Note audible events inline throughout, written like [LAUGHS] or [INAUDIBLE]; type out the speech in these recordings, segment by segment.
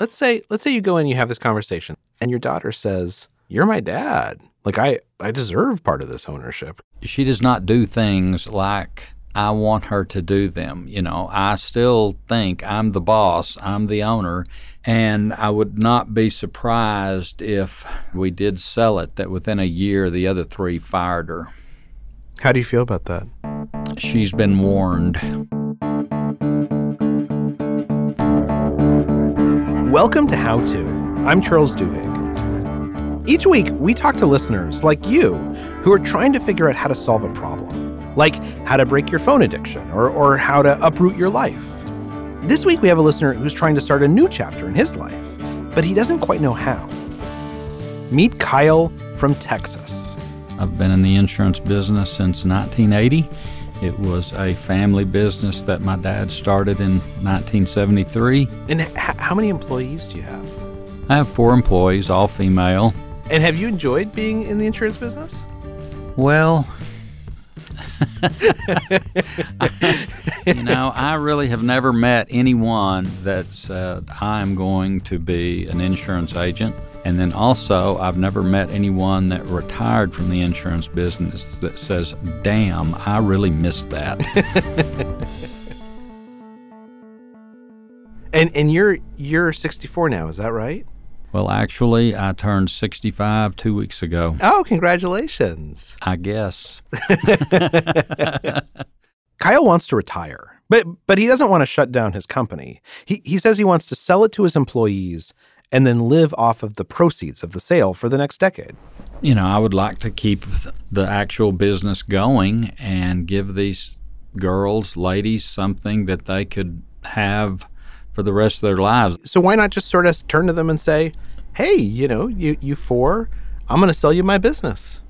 let's say let's say you go in and you have this conversation and your daughter says, "You're my dad. Like I I deserve part of this ownership." She does not do things like I want her to do them. You know, I still think I'm the boss, I'm the owner, and I would not be surprised if we did sell it that within a year the other three fired her. How do you feel about that? She's been warned. Welcome to How To. I'm Charles Duhigg. Each week, we talk to listeners like you who are trying to figure out how to solve a problem, like how to break your phone addiction or, or how to uproot your life. This week, we have a listener who's trying to start a new chapter in his life, but he doesn't quite know how. Meet Kyle from Texas. I've been in the insurance business since 1980. It was a family business that my dad started in 1973. And h- how many employees do you have? I have four employees, all female. And have you enjoyed being in the insurance business? Well, [LAUGHS] you know, I really have never met anyone that said, uh, I'm going to be an insurance agent. And then also, I've never met anyone that retired from the insurance business that says, damn, I really missed that. [LAUGHS] and and you're you're 64 now, is that right? Well, actually, I turned 65 two weeks ago. Oh, congratulations. I guess. [LAUGHS] [LAUGHS] Kyle wants to retire, but but he doesn't want to shut down his company. He he says he wants to sell it to his employees and then live off of the proceeds of the sale for the next decade. You know, I would like to keep the actual business going and give these girls, ladies, something that they could have for the rest of their lives. So why not just sort of turn to them and say, "Hey, you know, you you four, I'm going to sell you my business.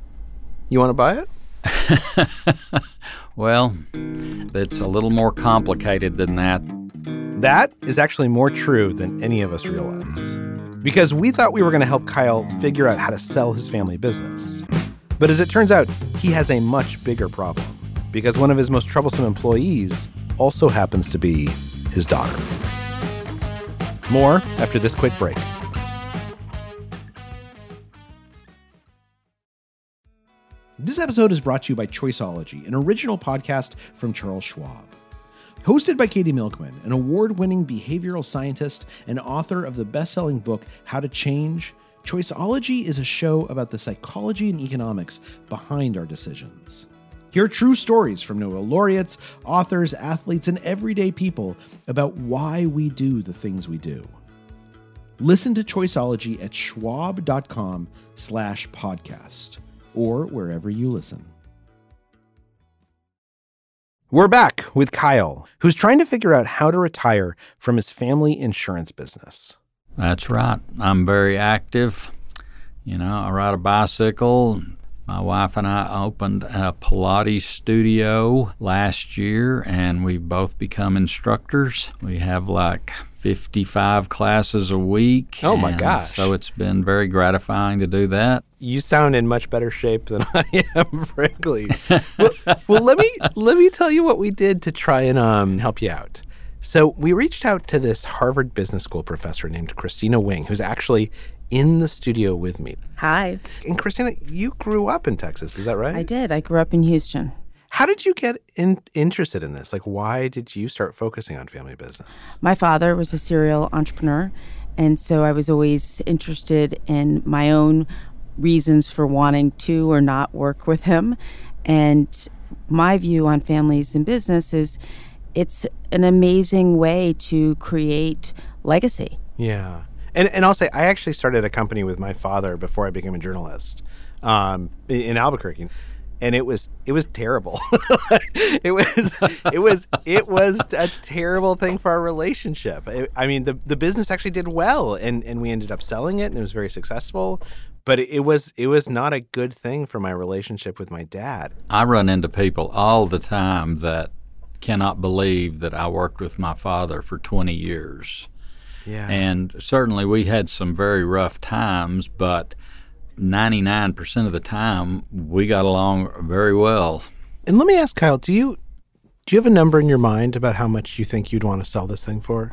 You want to buy it?" [LAUGHS] well, it's a little more complicated than that. That is actually more true than any of us realize. Because we thought we were going to help Kyle figure out how to sell his family business. But as it turns out, he has a much bigger problem because one of his most troublesome employees also happens to be his daughter. More after this quick break. This episode is brought to you by Choiceology, an original podcast from Charles Schwab. Hosted by Katie Milkman, an award winning behavioral scientist and author of the best selling book, How to Change, Choiceology is a show about the psychology and economics behind our decisions. Hear true stories from Nobel laureates, authors, athletes, and everyday people about why we do the things we do. Listen to Choiceology at schwab.com slash podcast or wherever you listen. We're back with Kyle, who's trying to figure out how to retire from his family insurance business. That's right. I'm very active. You know, I ride a bicycle. My wife and I opened a Pilates studio last year, and we've both become instructors. We have like 55 classes a week. Oh my gosh. So it's been very gratifying to do that. You sound in much better shape than [LAUGHS] I am, frankly. [LAUGHS] well, well, let me let me tell you what we did to try and um, help you out. So we reached out to this Harvard Business School professor named Christina Wing, who's actually in the studio with me. Hi. And Christina, you grew up in Texas, is that right? I did. I grew up in Houston. How did you get in, interested in this? Like, why did you start focusing on family business? My father was a serial entrepreneur, and so I was always interested in my own reasons for wanting to or not work with him. And my view on families and business is it's an amazing way to create legacy. Yeah. And, and I'll say, I actually started a company with my father before I became a journalist um, in Albuquerque and it was it was terrible. [LAUGHS] it was it was it was a terrible thing for our relationship. It, I mean, the the business actually did well, and and we ended up selling it, and it was very successful. But it, it was it was not a good thing for my relationship with my dad. I run into people all the time that cannot believe that I worked with my father for 20 years. Yeah. And certainly we had some very rough times, but 99% of the time we got along very well. And let me ask Kyle, do you do you have a number in your mind about how much you think you'd want to sell this thing for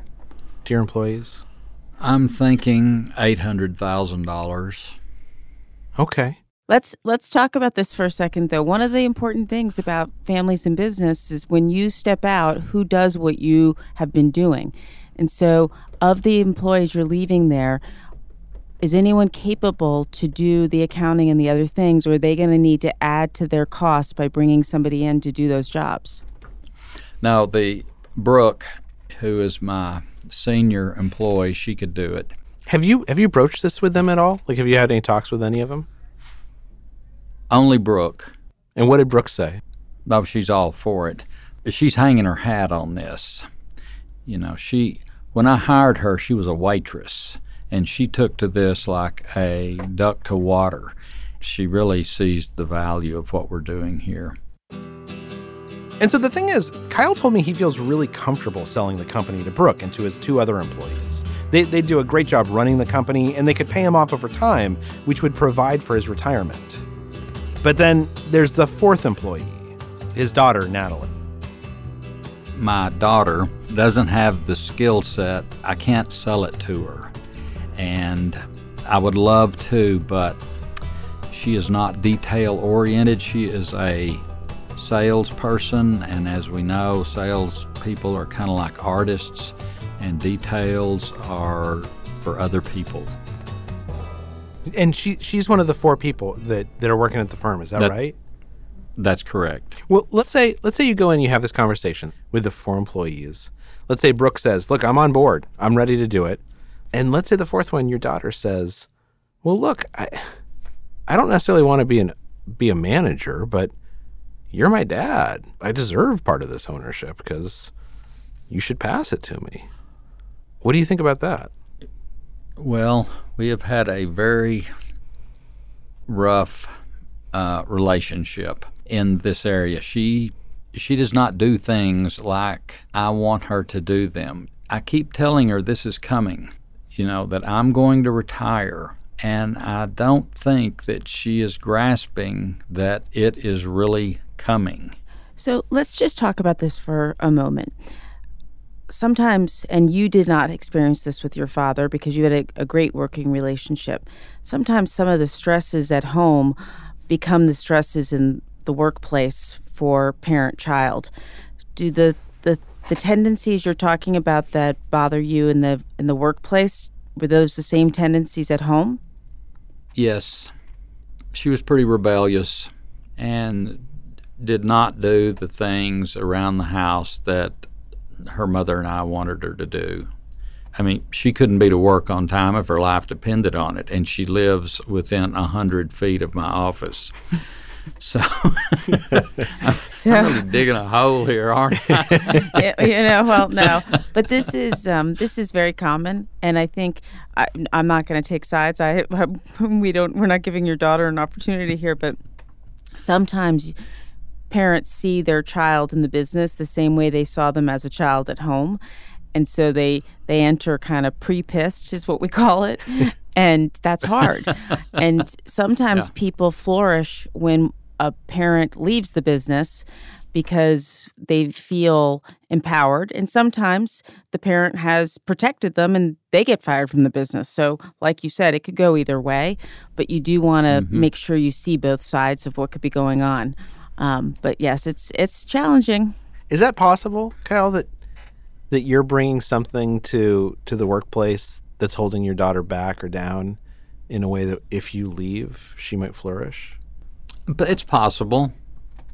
to your employees? I'm thinking $800,000. Okay. Let's let's talk about this for a second though. One of the important things about families and business is when you step out, who does what you have been doing. And so of the employees you're leaving there, is anyone capable to do the accounting and the other things or are they going to need to add to their costs by bringing somebody in to do those jobs? Now, the Brooke, who is my senior employee, she could do it. Have you have you broached this with them at all? Like, have you had any talks with any of them? Only Brooke. And what did Brooke say? Oh, she's all for it. She's hanging her hat on this. You know, she when I hired her, she was a waitress, and she took to this like a duck to water. She really sees the value of what we're doing here. And so the thing is, Kyle told me he feels really comfortable selling the company to Brooke and to his two other employees. They, they do a great job running the company, and they could pay him off over time, which would provide for his retirement. But then there's the fourth employee, his daughter, Natalie. My daughter doesn't have the skill set. I can't sell it to her. And I would love to, but she is not detail oriented. She is a salesperson, and as we know, salespeople are kind of like artists, and details are for other people. And she she's one of the four people that, that are working at the firm, is that, That- right? That's correct. Well, let's say let's say you go in and you have this conversation with the four employees. Let's say Brooke says, "Look, I'm on board. I'm ready to do it." And let's say the fourth one, your daughter says, "Well, look, I I don't necessarily want to be an be a manager, but you're my dad. I deserve part of this ownership because you should pass it to me." What do you think about that? Well, we have had a very rough uh, relationship in this area. She she does not do things like I want her to do them. I keep telling her this is coming, you know, that I'm going to retire. And I don't think that she is grasping that it is really coming. So let's just talk about this for a moment. Sometimes, and you did not experience this with your father because you had a, a great working relationship. Sometimes some of the stresses at home become the stresses in the workplace for parent child. Do the, the the tendencies you're talking about that bother you in the in the workplace were those the same tendencies at home? Yes, she was pretty rebellious and did not do the things around the house that her mother and I wanted her to do. I mean, she couldn't be to work on time if her life depended on it, and she lives within a hundred feet of my office. So [LAUGHS] So I'm really digging a hole here, aren't I? [LAUGHS] You know, well, no, but this is um, this is very common, and I think I, I'm not going to take sides. I [LAUGHS] we don't we're not giving your daughter an opportunity here, but sometimes parents see their child in the business the same way they saw them as a child at home, and so they they enter kind of pre-pissed is what we call it, and that's hard. and sometimes Yeah. people flourish when a parent leaves the business because they feel empowered and sometimes the parent has protected them and they get fired from the business so like you said it could go either way but you do want to make sure you see both sides of what could be going on um, but yes it's it's challenging Is that possible, Kyle? That that you're bringing something to to the workplace that's holding your daughter back or down in a way that if you leave, she might flourish. But it's possible.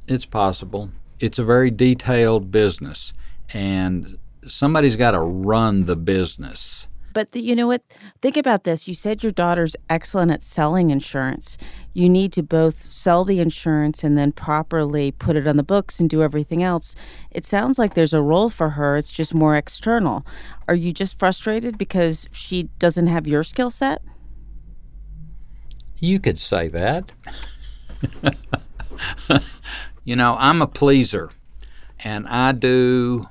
It's possible. It's a very detailed business, and somebody's got to run the business. But the, you know what? Think about this. You said your daughter's excellent at selling insurance. You need to both sell the insurance and then properly put it on the books and do everything else. It sounds like there's a role for her. It's just more external. Are you just frustrated because she doesn't have your skill set? You could say that. [LAUGHS] you know, I'm a pleaser, and I do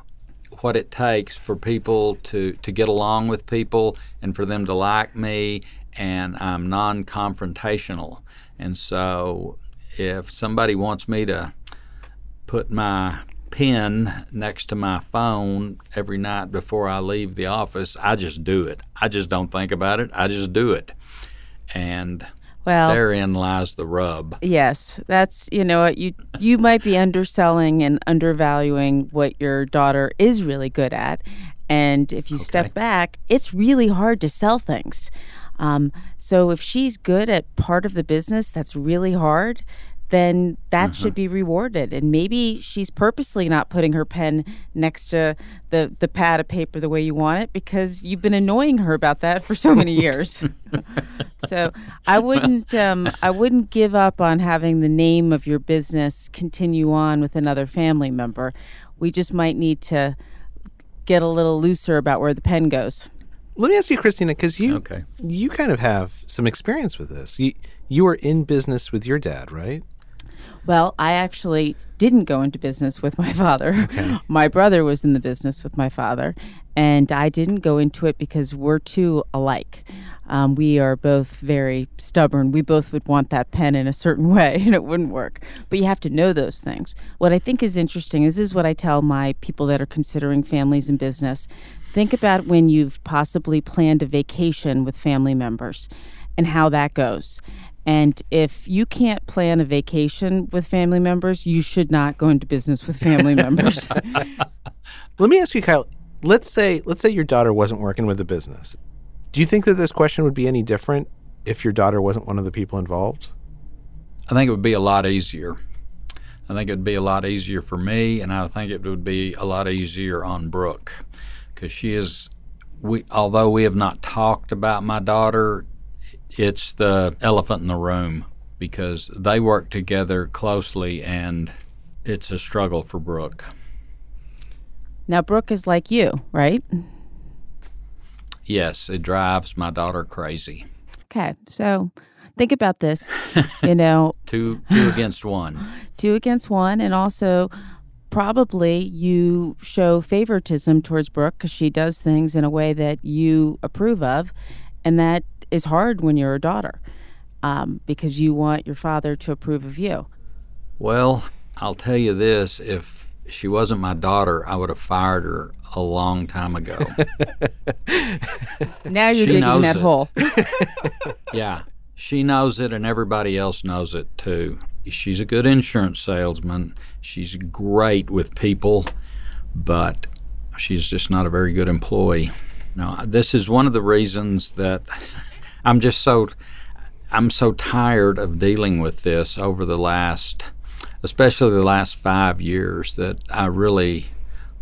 what it takes for people to, to get along with people and for them to like me, and I'm non confrontational. And so, if somebody wants me to put my pen next to my phone every night before I leave the office. I just do it. I just don't think about it. I just do it. And well, therein lies the rub. Yes, that's you know what you you might be underselling and undervaluing what your daughter is really good at, and if you okay. step back, it's really hard to sell things. Um, so if she's good at part of the business that's really hard, then that mm-hmm. should be rewarded. And maybe she's purposely not putting her pen next to the, the pad of paper the way you want it because you've been annoying her about that for so many years. [LAUGHS] so I wouldn't um, I wouldn't give up on having the name of your business continue on with another family member. We just might need to get a little looser about where the pen goes. Let me ask you, Christina, because you okay. you kind of have some experience with this. You you were in business with your dad, right? Well, I actually didn't go into business with my [LAUGHS] father. Okay. my brother was in the business with my father, and I didn't go into it because we're too alike. Um, we are both very stubborn. We both would want that pen in a certain [LAUGHS] way, and it wouldn't work. But you have to know those things. What I think is interesting is this is what I tell my people that are considering families in business. Think about when you've possibly planned a vacation with family members and how that goes. And if you can't plan a vacation with family members, you should not go into business with family [LAUGHS] members. Let me ask you, Kyle. Let's say let's say your daughter wasn't working with the business. Do you think that this question would be any different if your daughter wasn't one of the people involved? I think it would be a lot easier. I think it would be a lot easier for me, and I think it would be a lot easier on Brooke because she is. We although we have not talked about my daughter it's the elephant in the room because they work together closely and it's a struggle for Brooke. Now, Brooke is like you, right? Yes, it drives my daughter crazy. Okay, so think about this. [LAUGHS] You know, two two against one. [GASPS] Two against one, and also probably you show favoritism towards Brooke because she does things in a way that you approve of, and that is hard when you're a daughter um, because you want your father to approve of you. Well, I'll tell you this if she wasn't my daughter, I would have fired her a long time ago. [LAUGHS] now you're she digging that it. hole. [LAUGHS] yeah, she knows it, and everybody else knows it too. She's a good insurance salesman. She's great with people, but she's just not a very good employee. Now, this is one of the reasons that [LAUGHS] I'm just so I'm so tired of dealing with this over the last especially the last 5 years that I really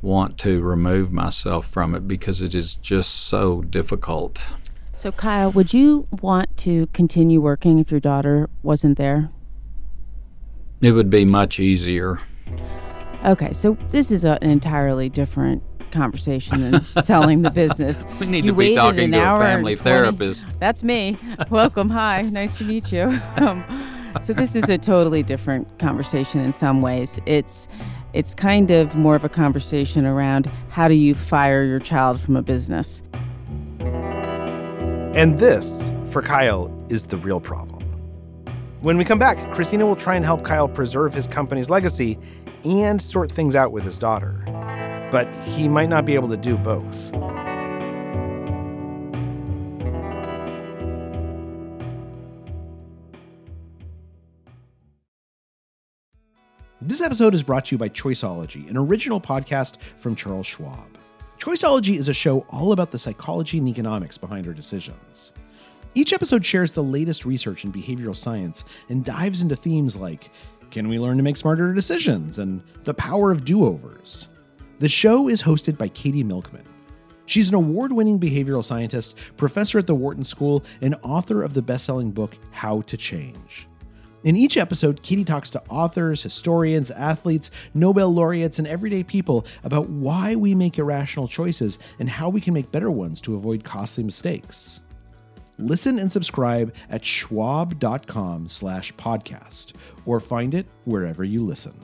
want to remove myself from it because it is just so difficult. So Kyle, would you want to continue working if your daughter wasn't there? It would be much easier. Okay, so this is a, an entirely different conversation and selling the business. [LAUGHS] We need you to be talking to a family therapist. That's me. Welcome. Hi. Nice to meet you. [LAUGHS] Um, so this is a totally different conversation in some ways. It's it's kind of more of a conversation around how do you fire your child from a business. And this, for Kyle, is the real problem. When we come back, Christina will try and help Kyle preserve his company's legacy and sort things out with his daughter but he might not be able to do both. This episode is brought to you by Choiceology, an original podcast from Charles Schwab. Choiceology is a show all about the psychology and economics behind our decisions. Each episode shares the latest research in behavioral science and dives into themes like can we learn to make smarter decisions and the power of do overs. The show is hosted by Katie Milkman. She's an award winning behavioral scientist, professor at the Wharton School, and author of the best selling book, How to Change. In each episode, Katie talks to authors, historians, athletes, Nobel laureates, and everyday people about why we make irrational choices and how we can make better ones to avoid costly mistakes. Listen and subscribe at schwab.com slash podcast or find it wherever you listen.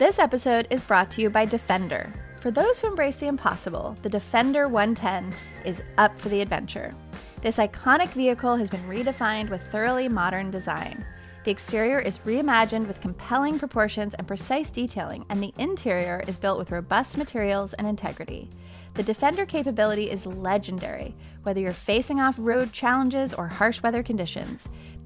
This episode is brought to you by Defender. For those who embrace the impossible, the Defender 110 is up for the adventure. This iconic vehicle has been redefined with thoroughly modern design. The exterior is reimagined with compelling proportions and precise detailing, and the interior is built with robust materials and integrity. The Defender capability is legendary, whether you're facing off road challenges or harsh weather conditions.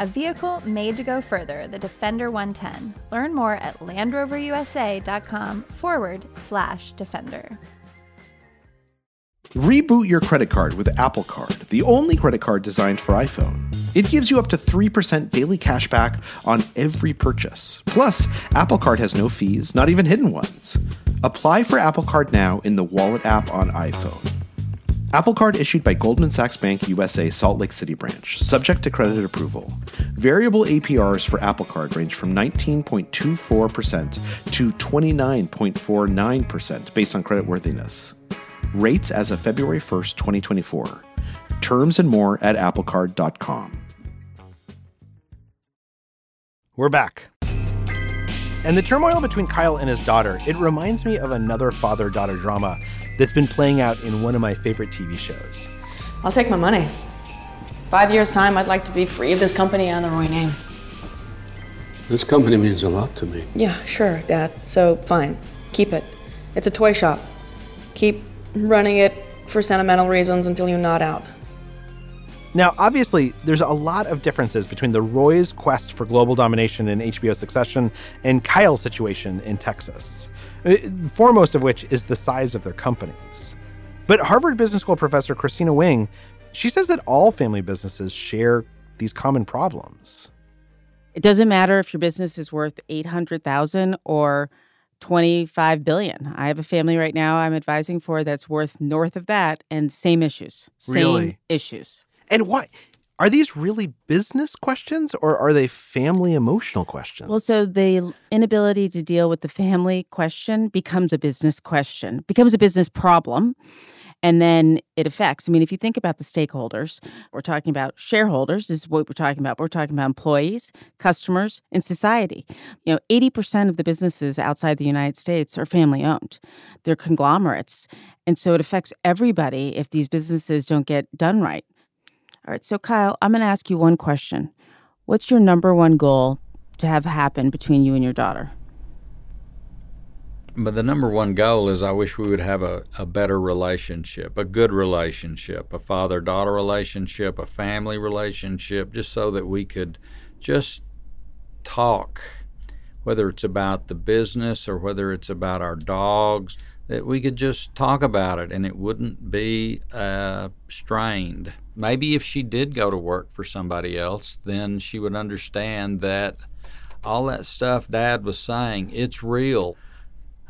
A vehicle made to go further, the Defender 110. Learn more at LandRoverUSA.com forward slash Defender. Reboot your credit card with Apple Card, the only credit card designed for iPhone. It gives you up to 3% daily cash back on every purchase. Plus, Apple Card has no fees, not even hidden ones. Apply for Apple Card now in the Wallet app on iPhone. Apple Card issued by Goldman Sachs Bank USA Salt Lake City branch, subject to credit approval. Variable APRs for Apple Card range from 19.24% to 29.49% based on creditworthiness. Rates as of February 1st, 2024. Terms and more at applecard.com. We're back. And the turmoil between Kyle and his daughter, it reminds me of another father daughter drama that's been playing out in one of my favorite TV shows. I'll take my money. Five years' time, I'd like to be free of this company and the Roy name. This company means a lot to me. Yeah, sure, Dad. So, fine. Keep it. It's a toy shop. Keep running it for sentimental reasons until you nod out. Now, obviously, there's a lot of differences between the Roy's quest for global domination in HBO Succession and Kyle's situation in Texas, uh, foremost of which is the size of their companies. But Harvard Business School professor Christina Wing, she says that all family businesses share these common problems. It doesn't matter if your business is worth 800,000 or 25 billion. I have a family right now I'm advising for that's worth north of that and same issues. Same Really? issues. And why are these really business questions or are they family emotional questions? Well, so the inability to deal with the family question becomes a business question, becomes a business problem. And then it affects. I mean, if you think about the stakeholders, we're talking about shareholders, is what we're talking about. We're talking about employees, customers, and society. You know, 80% of the businesses outside the United States are family owned, they're conglomerates. And so it affects everybody if these businesses don't get done right. All right, so Kyle, I'm going to ask you one question. What's your number one goal to have happen between you and your daughter? But the number one goal is I wish we would have a, a better relationship, a good relationship, a father daughter relationship, a family relationship, just so that we could just talk, whether it's about the business or whether it's about our dogs, that we could just talk about it and it wouldn't be uh, strained. Maybe if she did go to work for somebody else, then she would understand that all that stuff dad was saying, it's real.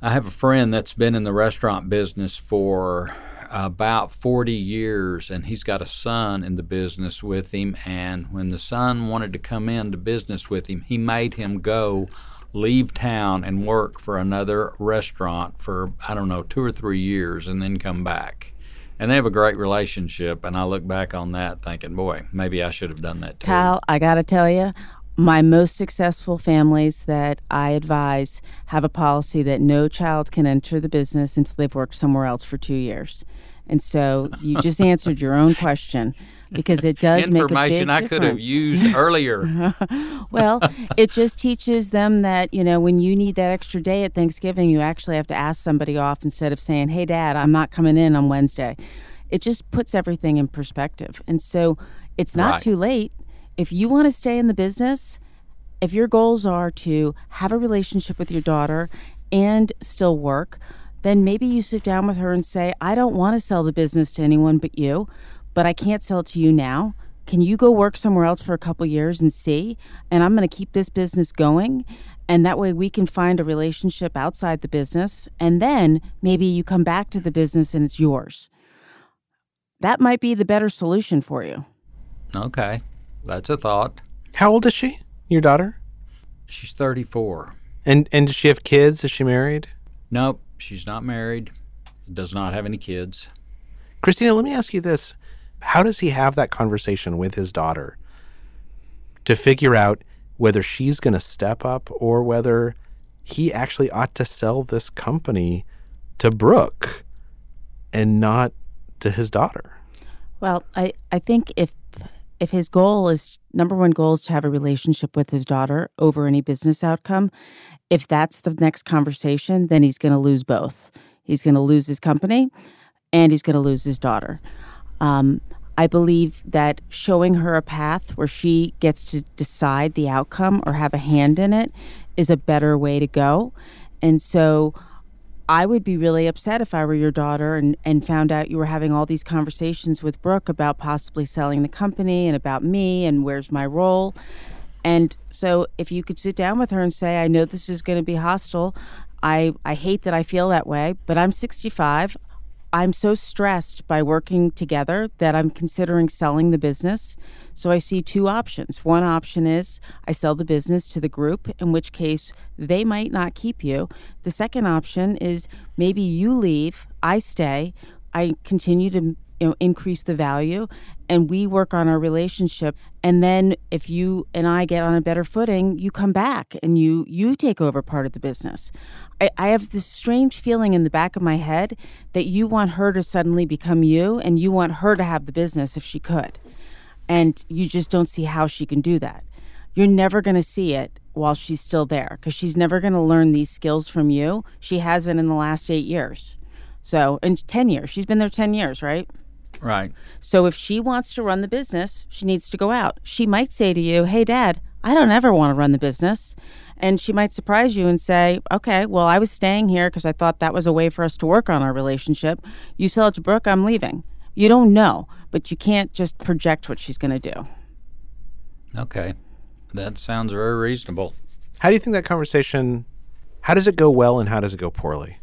I have a friend that's been in the restaurant business for about 40 years, and he's got a son in the business with him. And when the son wanted to come into business with him, he made him go leave town and work for another restaurant for, I don't know, two or three years and then come back. And they have a great relationship. And I look back on that thinking, boy, maybe I should have done that too. Kyle, I got to tell you, my most successful families that I advise have a policy that no child can enter the business until they've worked somewhere else for two years. And so you just answered your own question [LAUGHS] because it does make a big Information I could have used earlier. [LAUGHS] well, it just teaches them that, you know, when you need that extra day at Thanksgiving, you actually have to ask somebody off instead of saying, hey, dad, I'm not coming in on Wednesday. It just puts everything in perspective. And so it's not Right. too late. If you want to stay in the business, if your goals are to have a relationship with your daughter and still work, then maybe you sit down with her and say, I don't want to sell the business to anyone but you, but I can't sell it to you now. Can you go work somewhere else for a couple years and see? And I'm going to keep this business going. And that way we can find a relationship outside the business. And then maybe you come back to the business and it's yours. That might be the better solution for you. Okay, that's a thought. How old is she? your daughter? She's 34. And and does she have kids? Is she married? Nope, she's not married. Does not have any kids. Christina, let me ask you this. How does he have that conversation with his daughter to figure out whether she's going to step up or whether he actually ought to sell this company to Brooke and not to his daughter? Well, I, I think if if his goal is number one goal is to have a relationship with his daughter over any business outcome, if that's the next conversation, then he's going to lose both. He's going to lose his company, and he's going to lose his daughter. Um, I believe that showing her a path where she gets to decide the outcome or have a hand in it is a better way to go. And so I would be really upset if I were your daughter and, and found out you were having all these conversations with Brooke about possibly selling the company and about me and where's my role. And so if you could sit down with her and say, I know this is going to be hostile. I, I hate that I feel that way, but I'm 65. I'm so stressed by working together that I'm considering selling the business. So I see two options. One option is I sell the business to the group, in which case they might not keep you. The second option is maybe you leave, I stay, I continue to you know, increase the value and we work on our relationship. And then if you and i get on a better footing you come back and you you take over part of the business. I, I have this strange feeling in the back of my head that you want her to suddenly become you and you want her to have the business if she could. And you just don't see how she can do that. You're never going to see it while she's still there because she's never going to learn these skills from you. She hasn't in the last eight years. So in 10 years she's been there 10 years right Right. so if she wants to run the business, she needs to go out. She might say to you, Hey, dad, I don't ever want to run the business. And she might surprise you and say, Okay, well, I was staying here because I thought that was a way for us to work on our relationship. You sell it to Brooke, I'm leaving. You don't know, but you can't just project what she's going to do. Okay. That sounds very reasonable. How do you think that conversation how does it go well and how does it go poorly?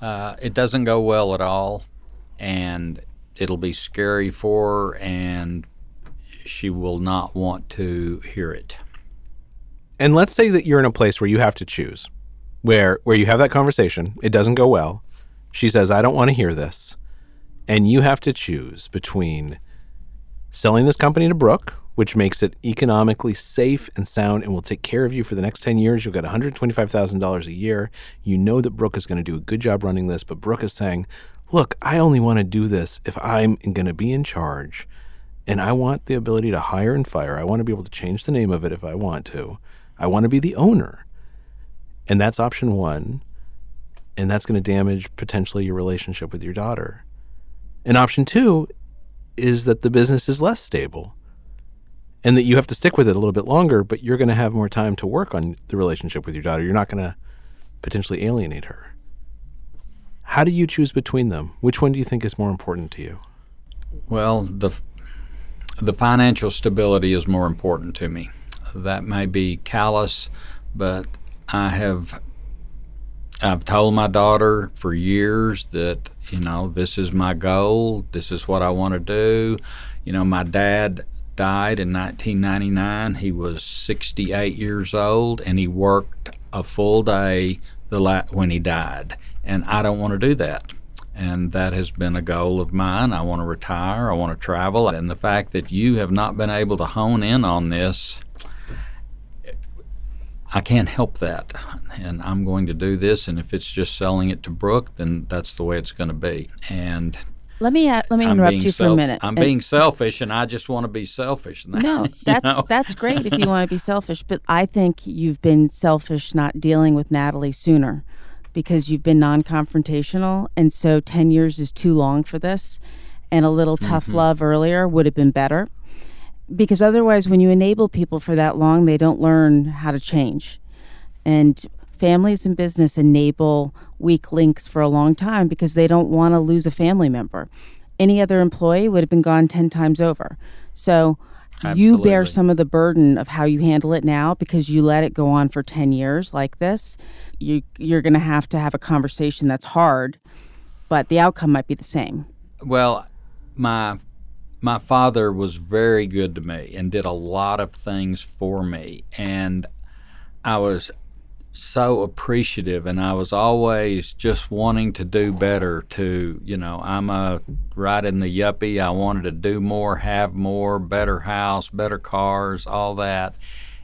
Uh, it doesn't go well at all, and it'll be scary for her, and she will not want to hear it. And let's say that you're in a place where you have to choose, where where you have that conversation, it doesn't go well. She says, "I don't want to hear this," and you have to choose between selling this company to Brooke, which makes it economically safe and sound, and will take care of you for the next ten years. You'll get one hundred twenty-five thousand dollars a year. You know that Brooke is going to do a good job running this, but Brooke is saying, "Look, I only want to do this if I'm going to be in charge." and I want the ability to hire and fire. I want to be able to change the name of it if I want to. I want to be the owner. And that's option one. And that's going to damage potentially your relationship with your daughter. And option two is that the business is less stable and that you have to stick with it a little bit longer, but you're going to have more time to work on the relationship with your daughter. You're not going to potentially alienate her. How do you choose between them? Which one do you think is more important to you? Well, the the financial stability is more important to me. That may be callous, but I have I've told my daughter for years that you know this is my goal. This is what I want to do. You know, my dad died in 1999. He was 68 years old, and he worked a full day the la- when he died. And I don't want to do that and that has been a goal of mine. I want to retire, I want to travel, and the fact that you have not been able to hone in on this, I can't help that. And I'm going to do this, and if it's just selling it to Brooke, then that's the way it's going to be. And Let me uh, let me I'm interrupt you for a minute. I'm And- being selfish, and I just want to be selfish. No, [LAUGHS] You that's know? that's great if you [LAUGHS] want to be selfish, but I think you've been selfish not dealing with Natalie sooner because you've been non-confrontational and so 10 years is too long for this and a little tough Mm-hmm. love earlier would have been better. Because otherwise when you enable people for that long, they don't learn how to change. And families and business enable weak links for a long time because they don't want to lose a family member. Any other employee would have been gone 10 times over. So you bear some of the burden of how you handle it now because you let it go on for 10 years like this. You you're going to have to have a conversation that's hard, but the outcome might be the same. Well, my my father was very good to me and did a lot of things for me. And I was so appreciative and I was always just wanting to do better to, you know, I'm a right in the yuppie. I wanted to do more, have more, better house, better cars, all that.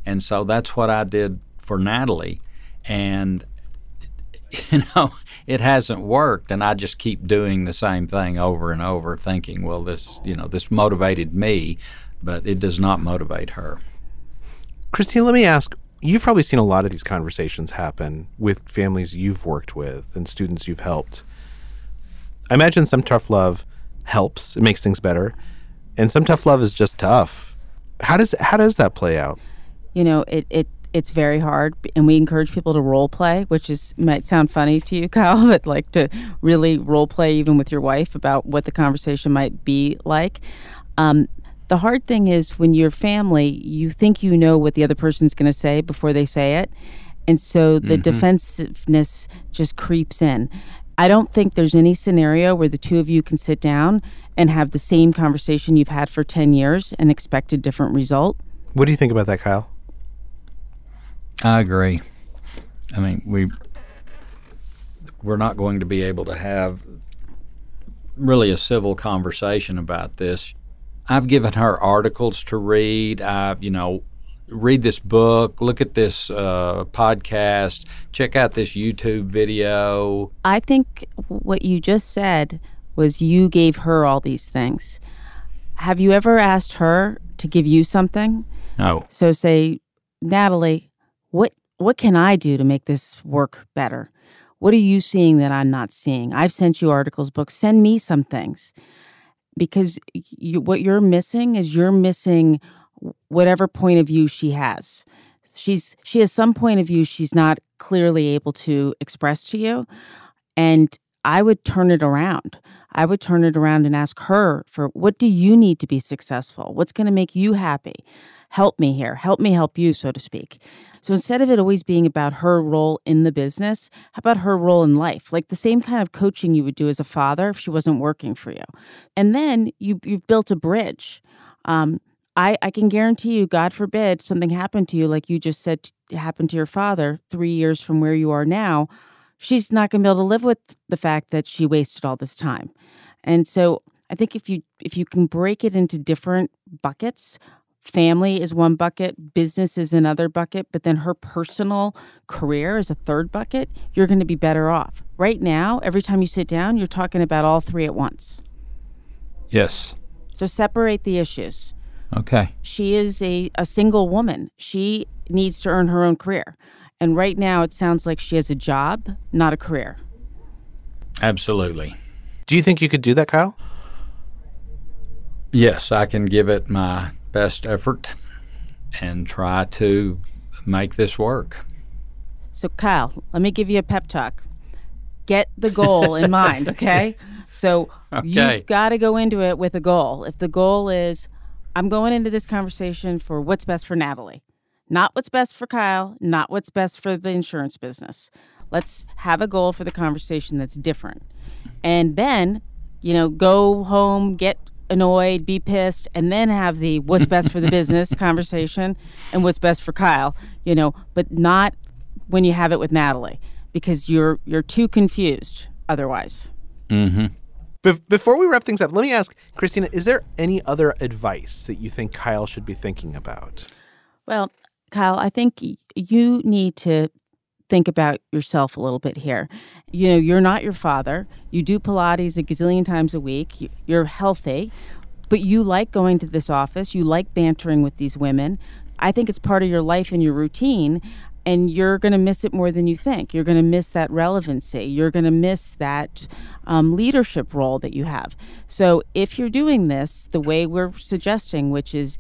And so that's what I did for Natalie. And [LAUGHS] you know, it hasn't worked and I just keep doing the same thing over and over thinking, well this, you know, this motivated me, but it does not motivate her. Christine, let me ask you've probably seen a lot of these conversations happen with families you've worked with and students you've helped. I imagine some tough love helps, it makes things better, and some tough love is just tough. How does how does that play out? You know, it it it's very hard and we encourage people to role play which is might sound funny to you [LAUGHS] kyle but like to really role play even with your wife about what the conversation might be like um, the hard thing is when you're family, you think you know what the other person's going to say before they say it. And so the mm-hmm. defensiveness just creeps in. I don't think there's any scenario where the two of you can sit down and have the same conversation you've had for 10 years and expect a different result. What do you think about that, Kyle? I agree. I mean, we we're not going to be able to have really a civil conversation about this I've given her articles to read. I, you know, read this book, look at this uh, podcast, check out this YouTube video. I think what you just said was you gave her all these things. Have you ever asked her to give you something? No. So say, Natalie, what what can I do to make this work better? What are you seeing that I'm not seeing? I've sent you articles, books. Send me some things because you, what you're missing is you're missing whatever point of view she has. She's she has some point of view she's not clearly able to express to you, and I would turn it around. I would turn it around and ask her for what do you need to be successful? What's going to make you happy? Help me here. Help me help you, so to speak. So instead of it always being about her role in the business, how about her role in life? Like the same kind of coaching you would do as a father if she wasn't working for you. And then you you've built a bridge. Um, I, I can guarantee you, God forbid, something happened to you, like you just said happened to your father three years from where you are now, she's not going to be able to live with the fact that she wasted all this time. And so I think if you if you can break it into different buckets, family is one bucket, business is another bucket, but then her personal career is a third bucket, you're going to be better off. Right now, every time you sit down, you're talking about all three at once. Yes. So separate the issues. Okay. She is a, a single woman. She needs to earn her own career. And right now, it sounds like she has a job, not a career. Absolutely. Do you think you could do that, Kyle? Yes, I can give it my best effort and try to make this work. So, Kyle, let me give you a pep talk. Get the goal in [LAUGHS] mind, okay? So, okay. you've got to go into it with a goal. If the goal is, I'm going into this conversation for what's best for Natalie, not what's best for Kyle, not what's best for the insurance business. Let's have a goal for the conversation that's different. And then, you know, go home, get annoyed, be pissed, and then have the what's best for the business [LAUGHS] conversation and what's best for Kyle, you know, but not when you have it with Natalie because you're you're too confused otherwise. Mm-hmm. Be- before we wrap things up, let me ask Christina: Is there any other advice that you think Kyle should be thinking about? Well, Kyle, I think you need to think about yourself a little bit here. You know, you're not your father. You do Pilates a gazillion times a week. You're healthy, but you like going to this office. You like bantering with these women. I think it's part of your life and your routine. And you're going to miss it more than you think. You're going to miss that relevancy. You're going to miss that um, leadership role that you have. So, if you're doing this the way we're suggesting, which is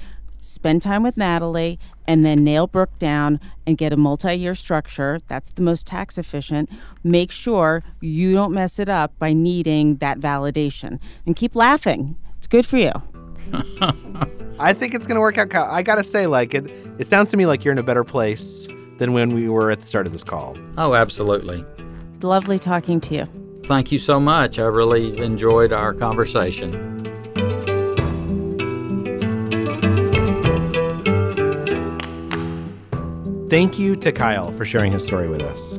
spend time with Natalie, and then nail Brooke down and get a multi year structure. That's the most tax efficient. Make sure you don't mess it up by needing that validation. And keep laughing. It's good for you. [LAUGHS] I think it's going to work out. I got to say, like, it, it sounds to me like you're in a better place than when we were at the start of this call. Oh, absolutely. Lovely talking to you. Thank you so much. I really enjoyed our conversation. Thank you to Kyle for sharing his story with us,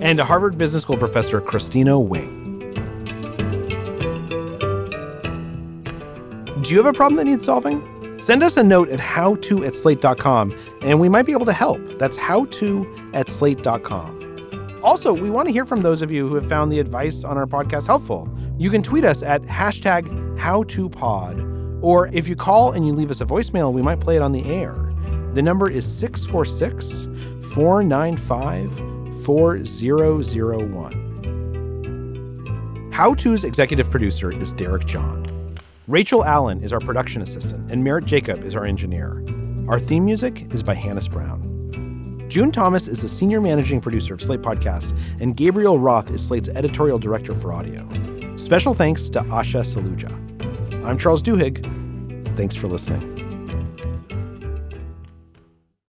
and to Harvard Business School professor Christina Wing. Do you have a problem that needs solving? Send us a note at howto at slate.com and we might be able to help. That's howto at slate.com. Also, we want to hear from those of you who have found the advice on our podcast helpful. You can tweet us at hashtag howtopod, or if you call and you leave us a voicemail, we might play it on the air. The number is 646 495 4001. How To's executive producer is Derek John. Rachel Allen is our production assistant, and Merritt Jacob is our engineer. Our theme music is by Hannis Brown. June Thomas is the senior managing producer of Slate Podcasts, and Gabriel Roth is Slate's editorial director for audio. Special thanks to Asha Saluja. I'm Charles Duhigg. Thanks for listening.